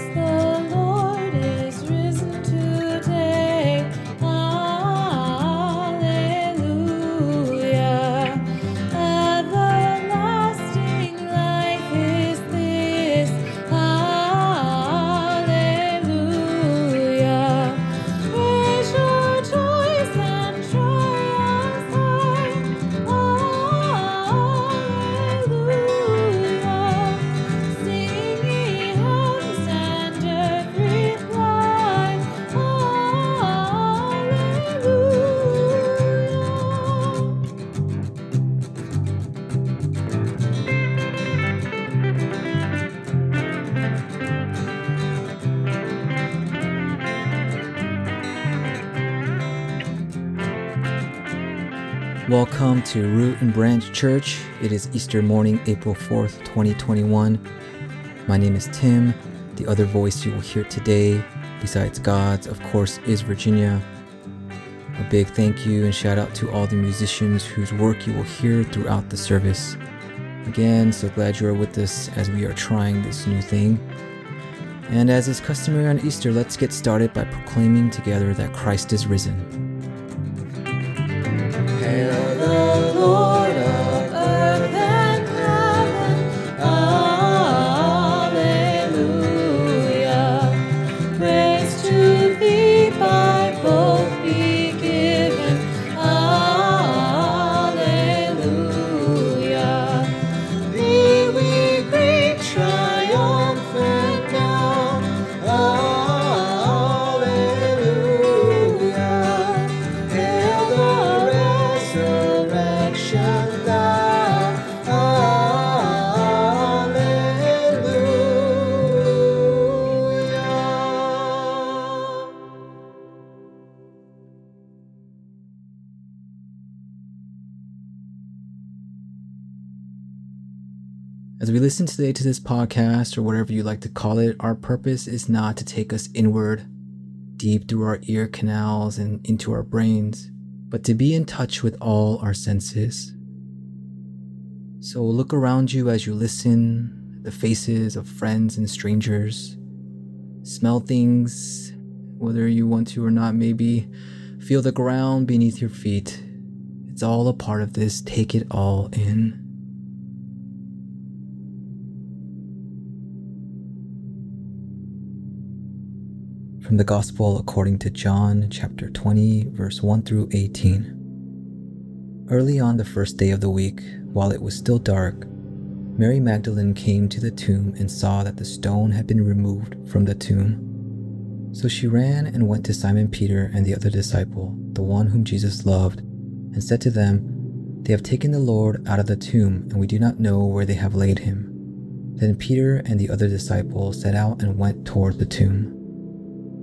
Cristo. Welcome to Root and Branch Church. It is Easter morning, April 4th, 2021. My name is Tim. The other voice you will hear today, besides God's, of course, is Virginia. A big thank you and shout out to all the musicians whose work you will hear throughout the service. Again, so glad you are with us as we are trying this new thing. And as is customary on Easter, let's get started by proclaiming together that Christ is risen. Listen today to this podcast, or whatever you like to call it, our purpose is not to take us inward, deep through our ear canals and into our brains, but to be in touch with all our senses. So look around you as you listen, the faces of friends and strangers. Smell things, whether you want to or not, maybe feel the ground beneath your feet. It's all a part of this. Take it all in. From the Gospel according to John, chapter 20, verse 1 through 18. Early on the first day of the week, while it was still dark, Mary Magdalene came to the tomb and saw that the stone had been removed from the tomb. So she ran and went to Simon Peter and the other disciple, the one whom Jesus loved, and said to them, They have taken the Lord out of the tomb, and we do not know where they have laid him. Then Peter and the other disciple set out and went toward the tomb.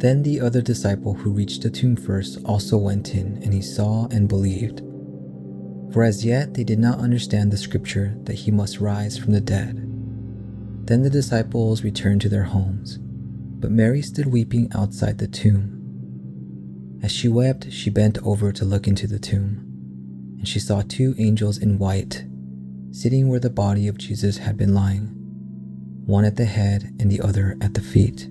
Then the other disciple who reached the tomb first also went in, and he saw and believed. For as yet they did not understand the scripture that he must rise from the dead. Then the disciples returned to their homes, but Mary stood weeping outside the tomb. As she wept, she bent over to look into the tomb, and she saw two angels in white, sitting where the body of Jesus had been lying, one at the head and the other at the feet.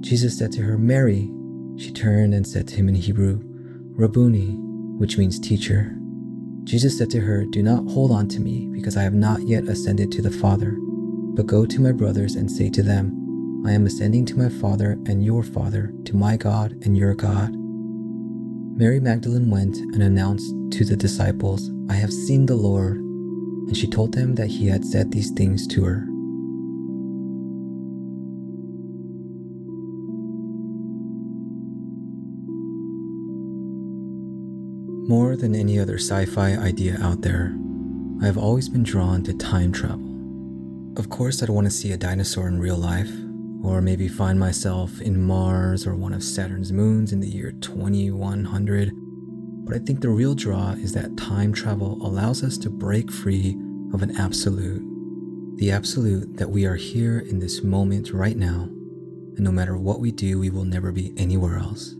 Jesus said to her, Mary. She turned and said to him in Hebrew, Rabboni, which means teacher. Jesus said to her, Do not hold on to me, because I have not yet ascended to the Father, but go to my brothers and say to them, I am ascending to my Father and your Father, to my God and your God. Mary Magdalene went and announced to the disciples, I have seen the Lord, and she told them that he had said these things to her. More than any other sci fi idea out there, I have always been drawn to time travel. Of course, I'd want to see a dinosaur in real life, or maybe find myself in Mars or one of Saturn's moons in the year 2100. But I think the real draw is that time travel allows us to break free of an absolute. The absolute that we are here in this moment right now, and no matter what we do, we will never be anywhere else.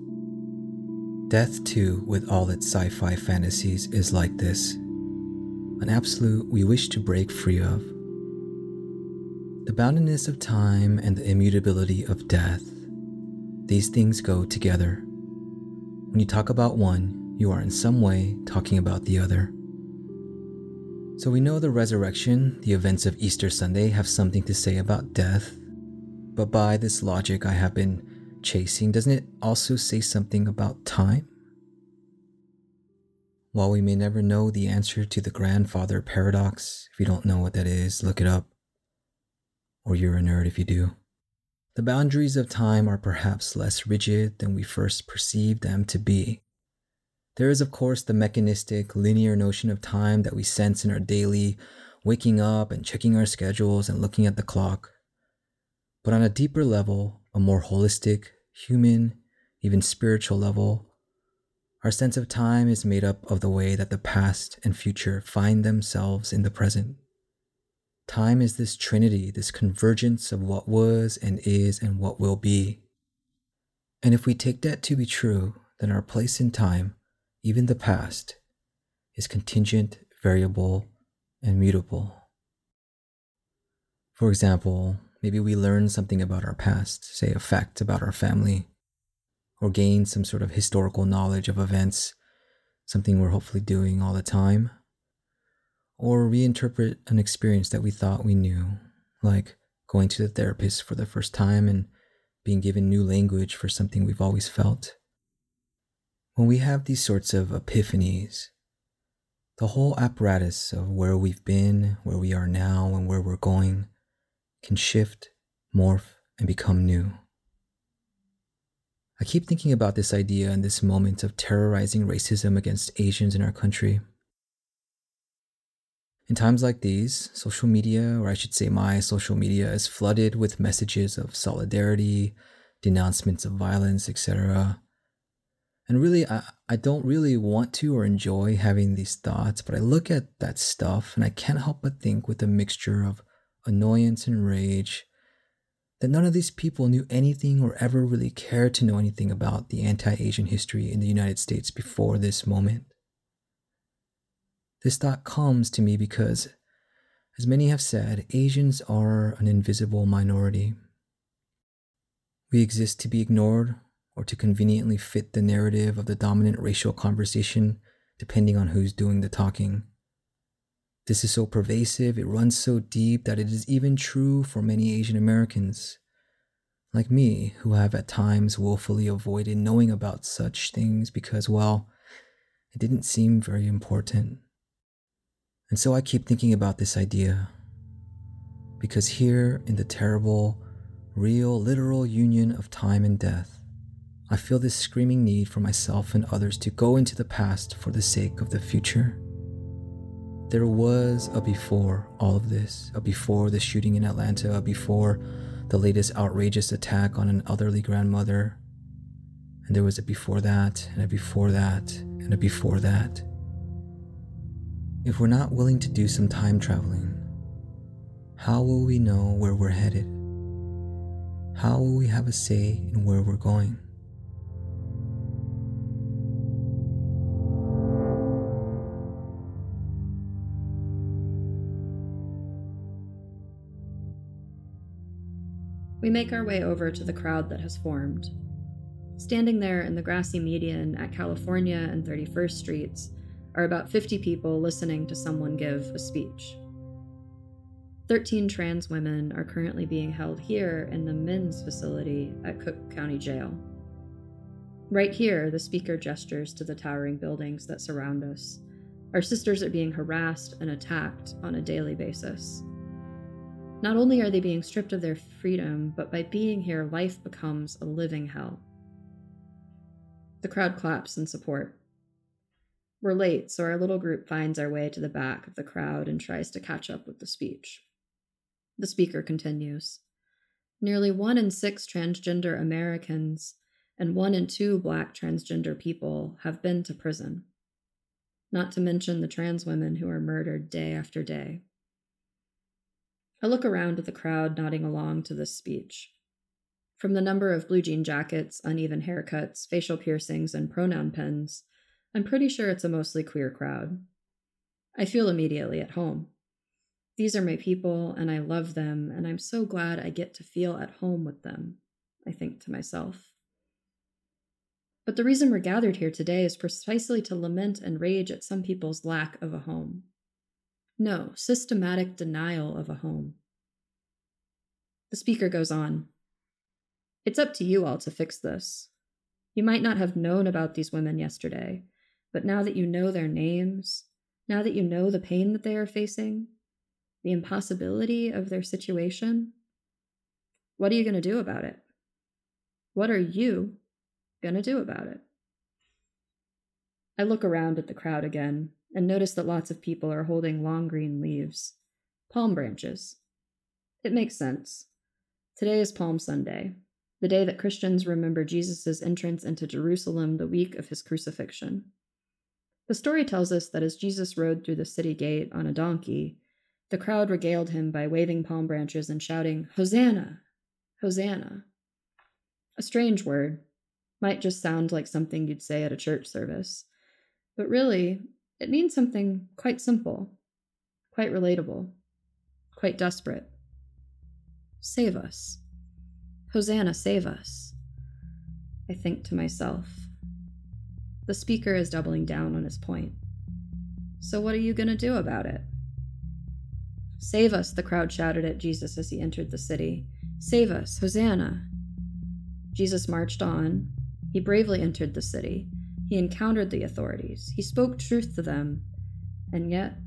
Death, too, with all its sci fi fantasies, is like this an absolute we wish to break free of. The boundedness of time and the immutability of death, these things go together. When you talk about one, you are in some way talking about the other. So we know the resurrection, the events of Easter Sunday, have something to say about death. But by this logic I have been chasing, doesn't it also say something about time? While we may never know the answer to the grandfather paradox, if you don't know what that is, look it up. Or you're a nerd if you do. The boundaries of time are perhaps less rigid than we first perceive them to be. There is, of course, the mechanistic, linear notion of time that we sense in our daily waking up and checking our schedules and looking at the clock. But on a deeper level, a more holistic, human, even spiritual level, our sense of time is made up of the way that the past and future find themselves in the present. Time is this trinity, this convergence of what was and is and what will be. And if we take that to be true, then our place in time, even the past, is contingent, variable, and mutable. For example, Maybe we learn something about our past, say a fact about our family, or gain some sort of historical knowledge of events, something we're hopefully doing all the time, or reinterpret an experience that we thought we knew, like going to the therapist for the first time and being given new language for something we've always felt. When we have these sorts of epiphanies, the whole apparatus of where we've been, where we are now, and where we're going can shift, morph, and become new. I keep thinking about this idea in this moment of terrorizing racism against Asians in our country. In times like these, social media, or I should say my social media, is flooded with messages of solidarity, denouncements of violence, etc. And really, I, I don't really want to or enjoy having these thoughts, but I look at that stuff and I can't help but think with a mixture of annoyance and rage that none of these people knew anything or ever really cared to know anything about the anti Asian history in the United States before this moment. This thought comes to me because, as many have said, Asians are an invisible minority. We exist to be ignored or to conveniently fit the narrative of the dominant racial conversation, depending on who's doing the talking. This is so pervasive, it runs so deep that it is even true for many Asian Americans, like me, who have at times willfully avoided knowing about such things because, well, it didn't seem very important. And so I keep thinking about this idea. Because here in the terrible, real, literal union of time and death, I feel this screaming need for myself and others to go into the past for the sake of the future. There was a before all of this, a before the shooting in Atlanta, a before the latest outrageous attack on an elderly grandmother. And there was a before that, and a before that, and a before that. If we're not willing to do some time traveling, how will we know where we're headed? How will we have a say in where we're going? We make our way over to the crowd that has formed. Standing there in the grassy median at California and 31st Streets are about 50 people listening to someone give a speech. 13 trans women are currently being held here in the men's facility at Cook County Jail. Right here, the speaker gestures to the towering buildings that surround us. Our sisters are being harassed and attacked on a daily basis. Not only are they being stripped of their freedom, but by being here, life becomes a living hell. The crowd claps in support. We're late, so our little group finds our way to the back of the crowd and tries to catch up with the speech. The speaker continues Nearly one in six transgender Americans and one in two black transgender people have been to prison, not to mention the trans women who are murdered day after day. I look around at the crowd nodding along to this speech. From the number of blue jean jackets, uneven haircuts, facial piercings, and pronoun pens, I'm pretty sure it's a mostly queer crowd. I feel immediately at home. These are my people, and I love them, and I'm so glad I get to feel at home with them, I think to myself. But the reason we're gathered here today is precisely to lament and rage at some people's lack of a home. No, systematic denial of a home. The speaker goes on It's up to you all to fix this. You might not have known about these women yesterday, but now that you know their names, now that you know the pain that they are facing, the impossibility of their situation, what are you going to do about it? What are you going to do about it? I look around at the crowd again and notice that lots of people are holding long green leaves, palm branches. It makes sense. Today is Palm Sunday, the day that Christians remember Jesus' entrance into Jerusalem the week of his crucifixion. The story tells us that as Jesus rode through the city gate on a donkey, the crowd regaled him by waving palm branches and shouting, Hosanna! Hosanna! A strange word, might just sound like something you'd say at a church service, but really, it means something quite simple, quite relatable, quite desperate. Save us. Hosanna, save us. I think to myself. The speaker is doubling down on his point. So, what are you going to do about it? Save us, the crowd shouted at Jesus as he entered the city. Save us, Hosanna! Jesus marched on. He bravely entered the city. He encountered the authorities. He spoke truth to them. And yet,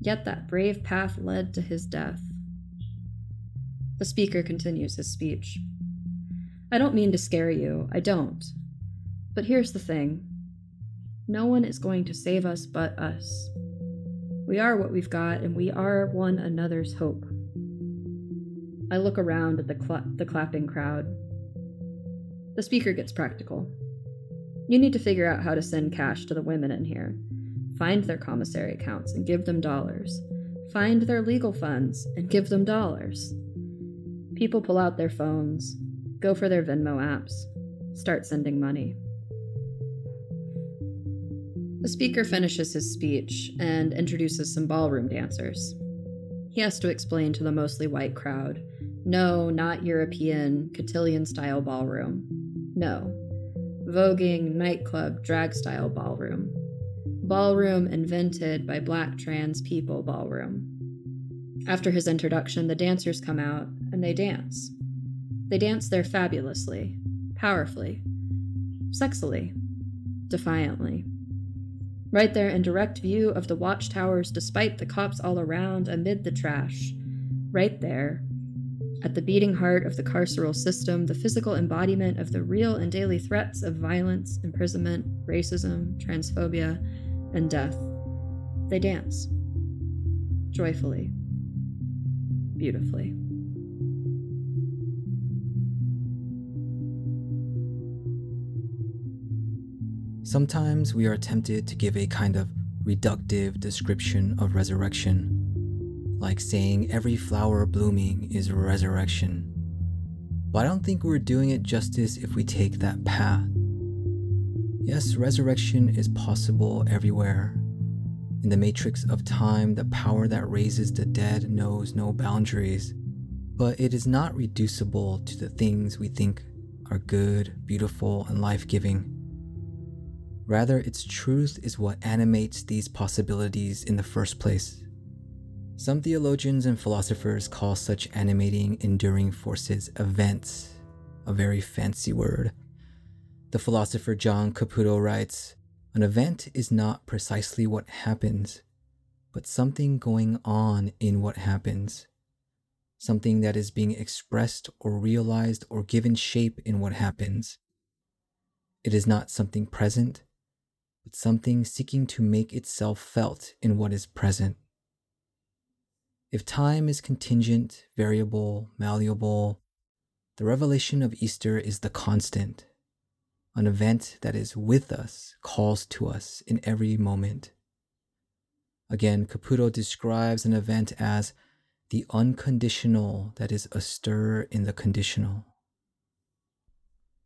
yet that brave path led to his death. The speaker continues his speech. I don't mean to scare you, I don't. But here's the thing no one is going to save us but us. We are what we've got, and we are one another's hope. I look around at the, cl- the clapping crowd. The speaker gets practical. You need to figure out how to send cash to the women in here. Find their commissary accounts and give them dollars. Find their legal funds and give them dollars. People pull out their phones, go for their Venmo apps, start sending money. The speaker finishes his speech and introduces some ballroom dancers. He has to explain to the mostly white crowd no, not European, cotillion style ballroom. No. Voguing, nightclub, drag style ballroom. Ballroom invented by black trans people ballroom. After his introduction, the dancers come out and they dance. They dance there fabulously, powerfully, sexily, defiantly right there in direct view of the watchtowers despite the cops all around amid the trash. Right there, at the beating heart of the carceral system, the physical embodiment of the real and daily threats of violence, imprisonment, racism, transphobia, and death. They dance. Joyfully. Beautifully. Sometimes we are tempted to give a kind of reductive description of resurrection, like saying every flower blooming is resurrection. But I don't think we're doing it justice if we take that path. Yes, resurrection is possible everywhere. In the matrix of time, the power that raises the dead knows no boundaries, but it is not reducible to the things we think are good, beautiful, and life giving. Rather, its truth is what animates these possibilities in the first place. Some theologians and philosophers call such animating, enduring forces events, a very fancy word. The philosopher John Caputo writes An event is not precisely what happens, but something going on in what happens, something that is being expressed or realized or given shape in what happens. It is not something present, but something seeking to make itself felt in what is present. If time is contingent, variable, malleable, the revelation of Easter is the constant, an event that is with us, calls to us in every moment. Again, Caputo describes an event as the unconditional that is astir in the conditional.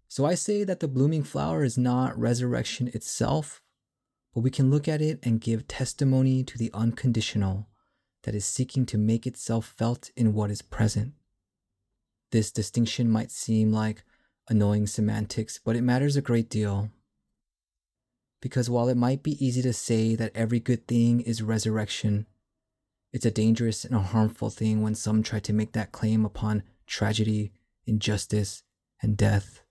So I say that the blooming flower is not resurrection itself, but we can look at it and give testimony to the unconditional that is seeking to make itself felt in what is present. This distinction might seem like annoying semantics, but it matters a great deal. Because while it might be easy to say that every good thing is resurrection, it's a dangerous and a harmful thing when some try to make that claim upon tragedy, injustice, and death,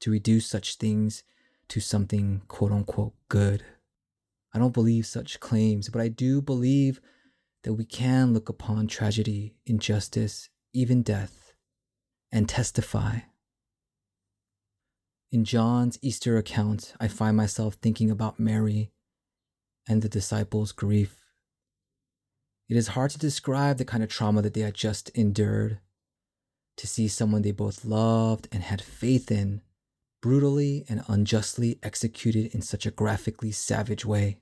to reduce such things to something quote unquote good. I don't believe such claims, but I do believe that we can look upon tragedy, injustice, even death, and testify. In John's Easter account, I find myself thinking about Mary and the disciples' grief. It is hard to describe the kind of trauma that they had just endured. To see someone they both loved and had faith in brutally and unjustly executed in such a graphically savage way.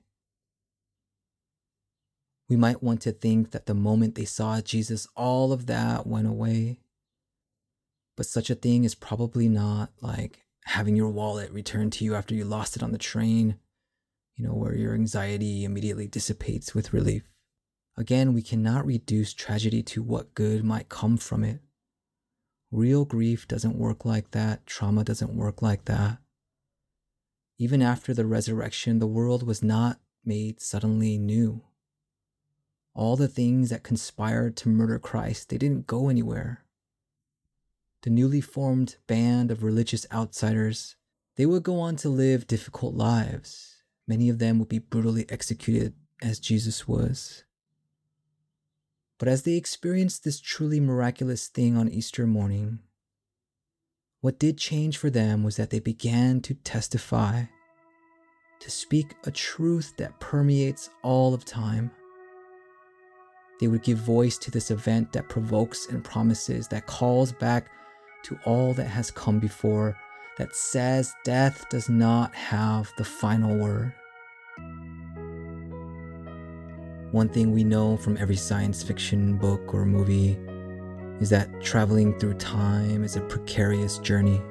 We might want to think that the moment they saw Jesus, all of that went away. But such a thing is probably not like having your wallet returned to you after you lost it on the train, you know, where your anxiety immediately dissipates with relief. Again, we cannot reduce tragedy to what good might come from it. Real grief doesn't work like that, trauma doesn't work like that. Even after the resurrection, the world was not made suddenly new all the things that conspired to murder Christ, they didn't go anywhere. The newly formed band of religious outsiders, they would go on to live difficult lives. Many of them would be brutally executed as Jesus was. But as they experienced this truly miraculous thing on Easter morning, what did change for them was that they began to testify, to speak a truth that permeates all of time. They would give voice to this event that provokes and promises, that calls back to all that has come before, that says death does not have the final word. One thing we know from every science fiction book or movie is that traveling through time is a precarious journey.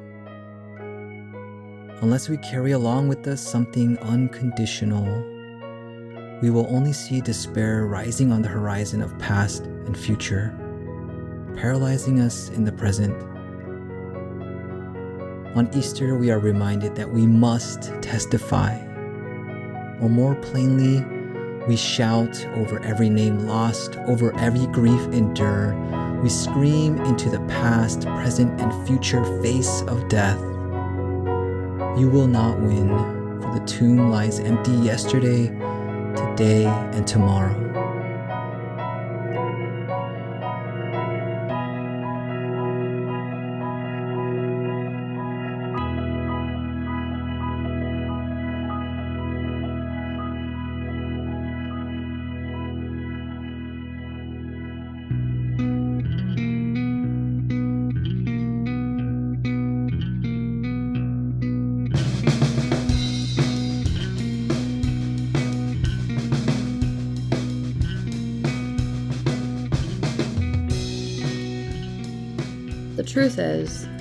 Unless we carry along with us something unconditional we will only see despair rising on the horizon of past and future, paralyzing us in the present. On Easter, we are reminded that we must testify, or more plainly, we shout over every name lost, over every grief endured. We scream into the past, present, and future face of death. You will not win, for the tomb lies empty yesterday today and tomorrow.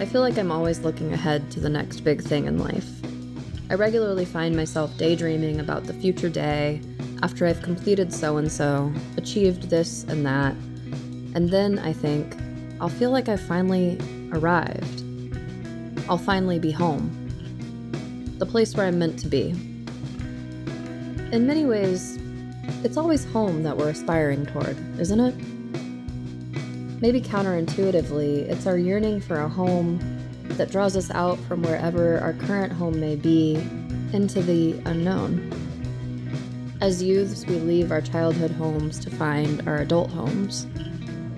Feel like I'm always looking ahead to the next big thing in life. I regularly find myself daydreaming about the future day after I've completed so and so, achieved this and that, and then I think, I'll feel like I've finally arrived. I'll finally be home. The place where I'm meant to be. In many ways, it's always home that we're aspiring toward, isn't it? Maybe counterintuitively, it's our yearning for a home that draws us out from wherever our current home may be into the unknown. As youths, we leave our childhood homes to find our adult homes.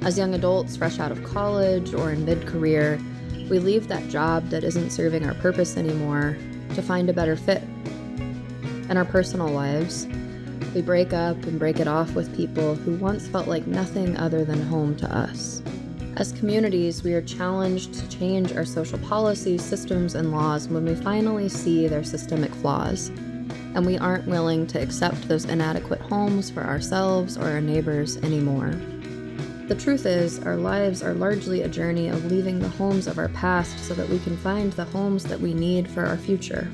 As young adults, fresh out of college or in mid career, we leave that job that isn't serving our purpose anymore to find a better fit. In our personal lives, we break up and break it off with people who once felt like nothing other than home to us. As communities, we are challenged to change our social policies, systems, and laws when we finally see their systemic flaws. And we aren't willing to accept those inadequate homes for ourselves or our neighbors anymore. The truth is, our lives are largely a journey of leaving the homes of our past so that we can find the homes that we need for our future.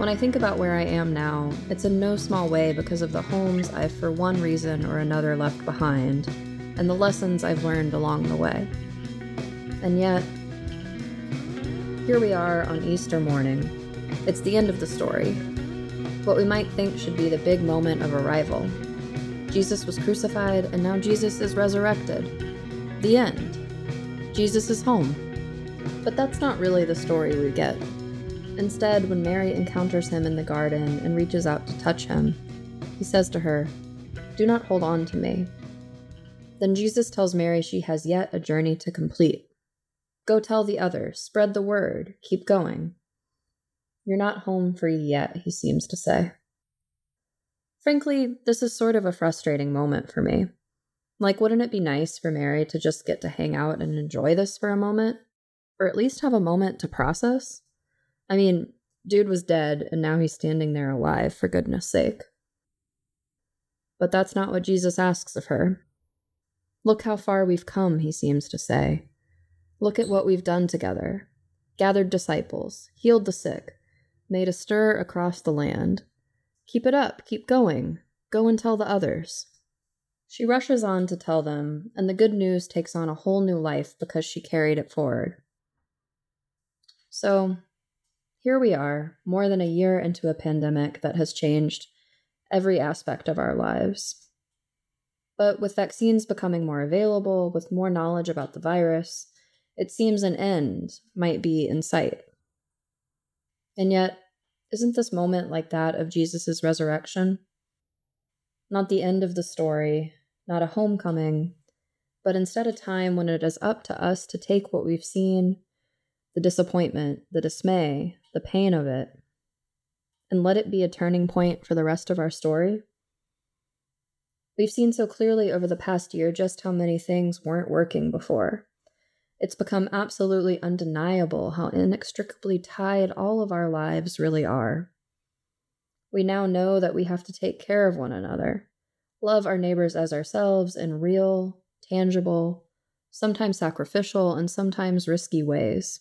When I think about where I am now, it's in no small way because of the homes I've for one reason or another left behind, and the lessons I've learned along the way. And yet, here we are on Easter morning. It's the end of the story. What we might think should be the big moment of arrival. Jesus was crucified, and now Jesus is resurrected. The end. Jesus is home. But that's not really the story we get. Instead, when Mary encounters him in the garden and reaches out to touch him, he says to her, Do not hold on to me. Then Jesus tells Mary she has yet a journey to complete. Go tell the others, spread the word, keep going. You're not home free yet, he seems to say. Frankly, this is sort of a frustrating moment for me. Like, wouldn't it be nice for Mary to just get to hang out and enjoy this for a moment? Or at least have a moment to process? I mean, dude was dead and now he's standing there alive, for goodness sake. But that's not what Jesus asks of her. Look how far we've come, he seems to say. Look at what we've done together gathered disciples, healed the sick, made a stir across the land. Keep it up, keep going. Go and tell the others. She rushes on to tell them, and the good news takes on a whole new life because she carried it forward. So, here we are, more than a year into a pandemic that has changed every aspect of our lives. But with vaccines becoming more available, with more knowledge about the virus, it seems an end might be in sight. And yet, isn't this moment like that of Jesus' resurrection? Not the end of the story, not a homecoming, but instead a time when it is up to us to take what we've seen, the disappointment, the dismay, the pain of it, and let it be a turning point for the rest of our story? We've seen so clearly over the past year just how many things weren't working before. It's become absolutely undeniable how inextricably tied all of our lives really are. We now know that we have to take care of one another, love our neighbors as ourselves in real, tangible, sometimes sacrificial, and sometimes risky ways.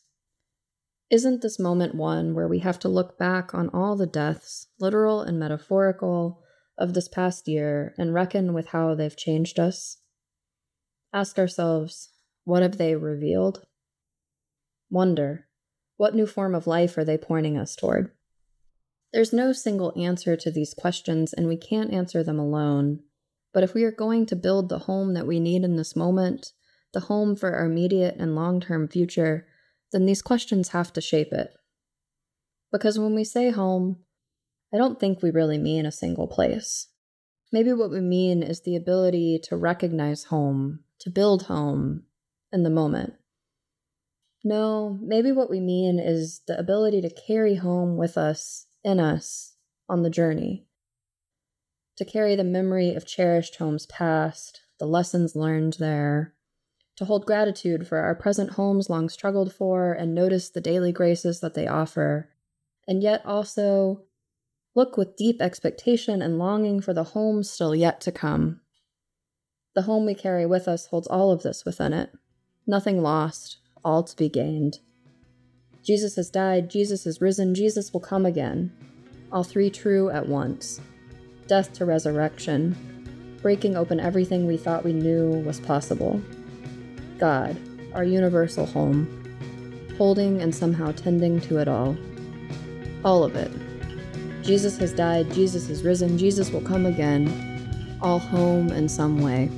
Isn't this moment one where we have to look back on all the deaths, literal and metaphorical, of this past year and reckon with how they've changed us? Ask ourselves, what have they revealed? Wonder, what new form of life are they pointing us toward? There's no single answer to these questions, and we can't answer them alone. But if we are going to build the home that we need in this moment, the home for our immediate and long term future, then these questions have to shape it. Because when we say home, I don't think we really mean a single place. Maybe what we mean is the ability to recognize home, to build home in the moment. No, maybe what we mean is the ability to carry home with us, in us, on the journey. To carry the memory of cherished homes past, the lessons learned there, to hold gratitude for our present homes long struggled for and notice the daily graces that they offer, and yet also look with deep expectation and longing for the home still yet to come. The home we carry with us holds all of this within it. Nothing lost, all to be gained. Jesus has died, Jesus is risen, Jesus will come again. All three true at once death to resurrection, breaking open everything we thought we knew was possible. God, our universal home, holding and somehow tending to it all. All of it. Jesus has died, Jesus is risen, Jesus will come again, all home in some way.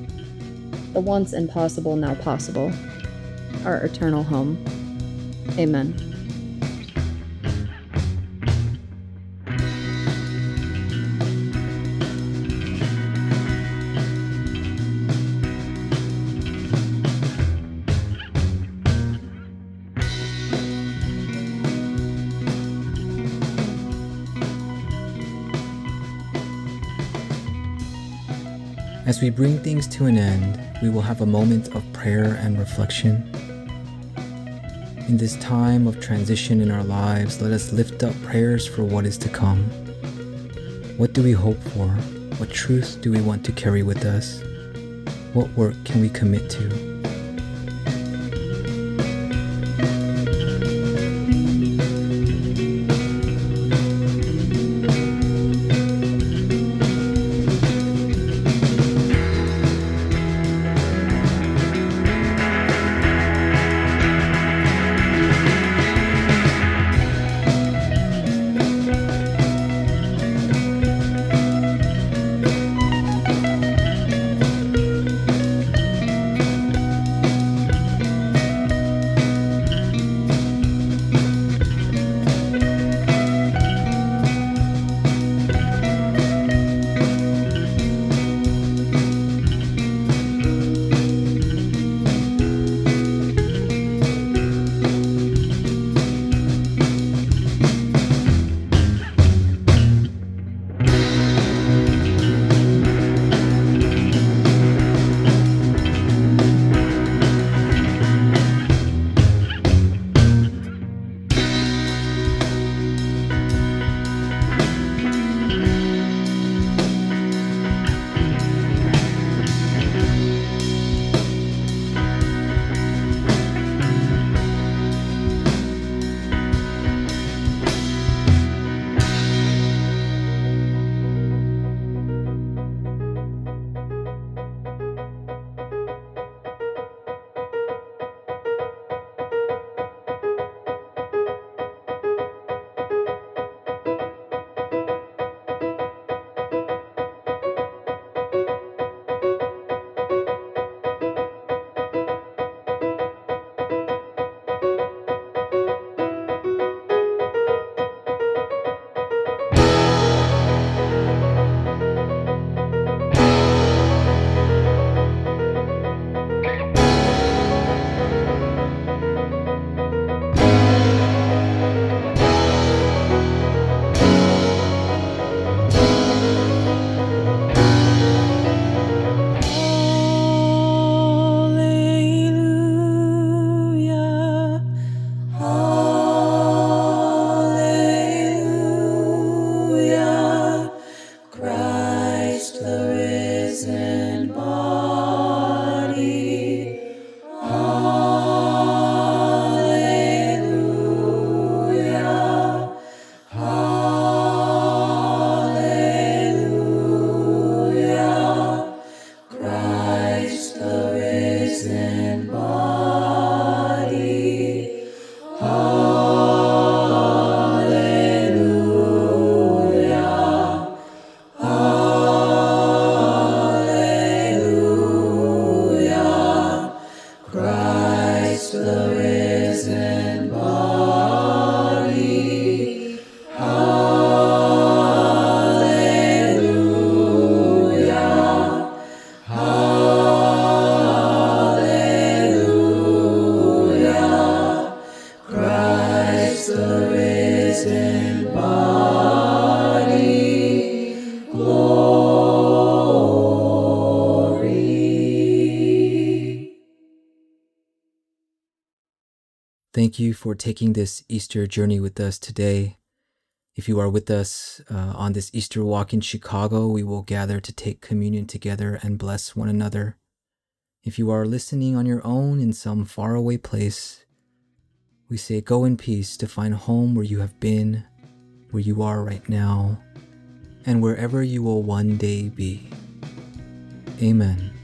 The once impossible, now possible. Our eternal home. Amen. As we bring things to an end, we will have a moment of prayer and reflection. In this time of transition in our lives, let us lift up prayers for what is to come. What do we hope for? What truth do we want to carry with us? What work can we commit to? Thank you for taking this Easter journey with us today. If you are with us uh, on this Easter walk in Chicago, we will gather to take communion together and bless one another. If you are listening on your own in some faraway place, we say, Go in peace to find home where you have been, where you are right now, and wherever you will one day be. Amen.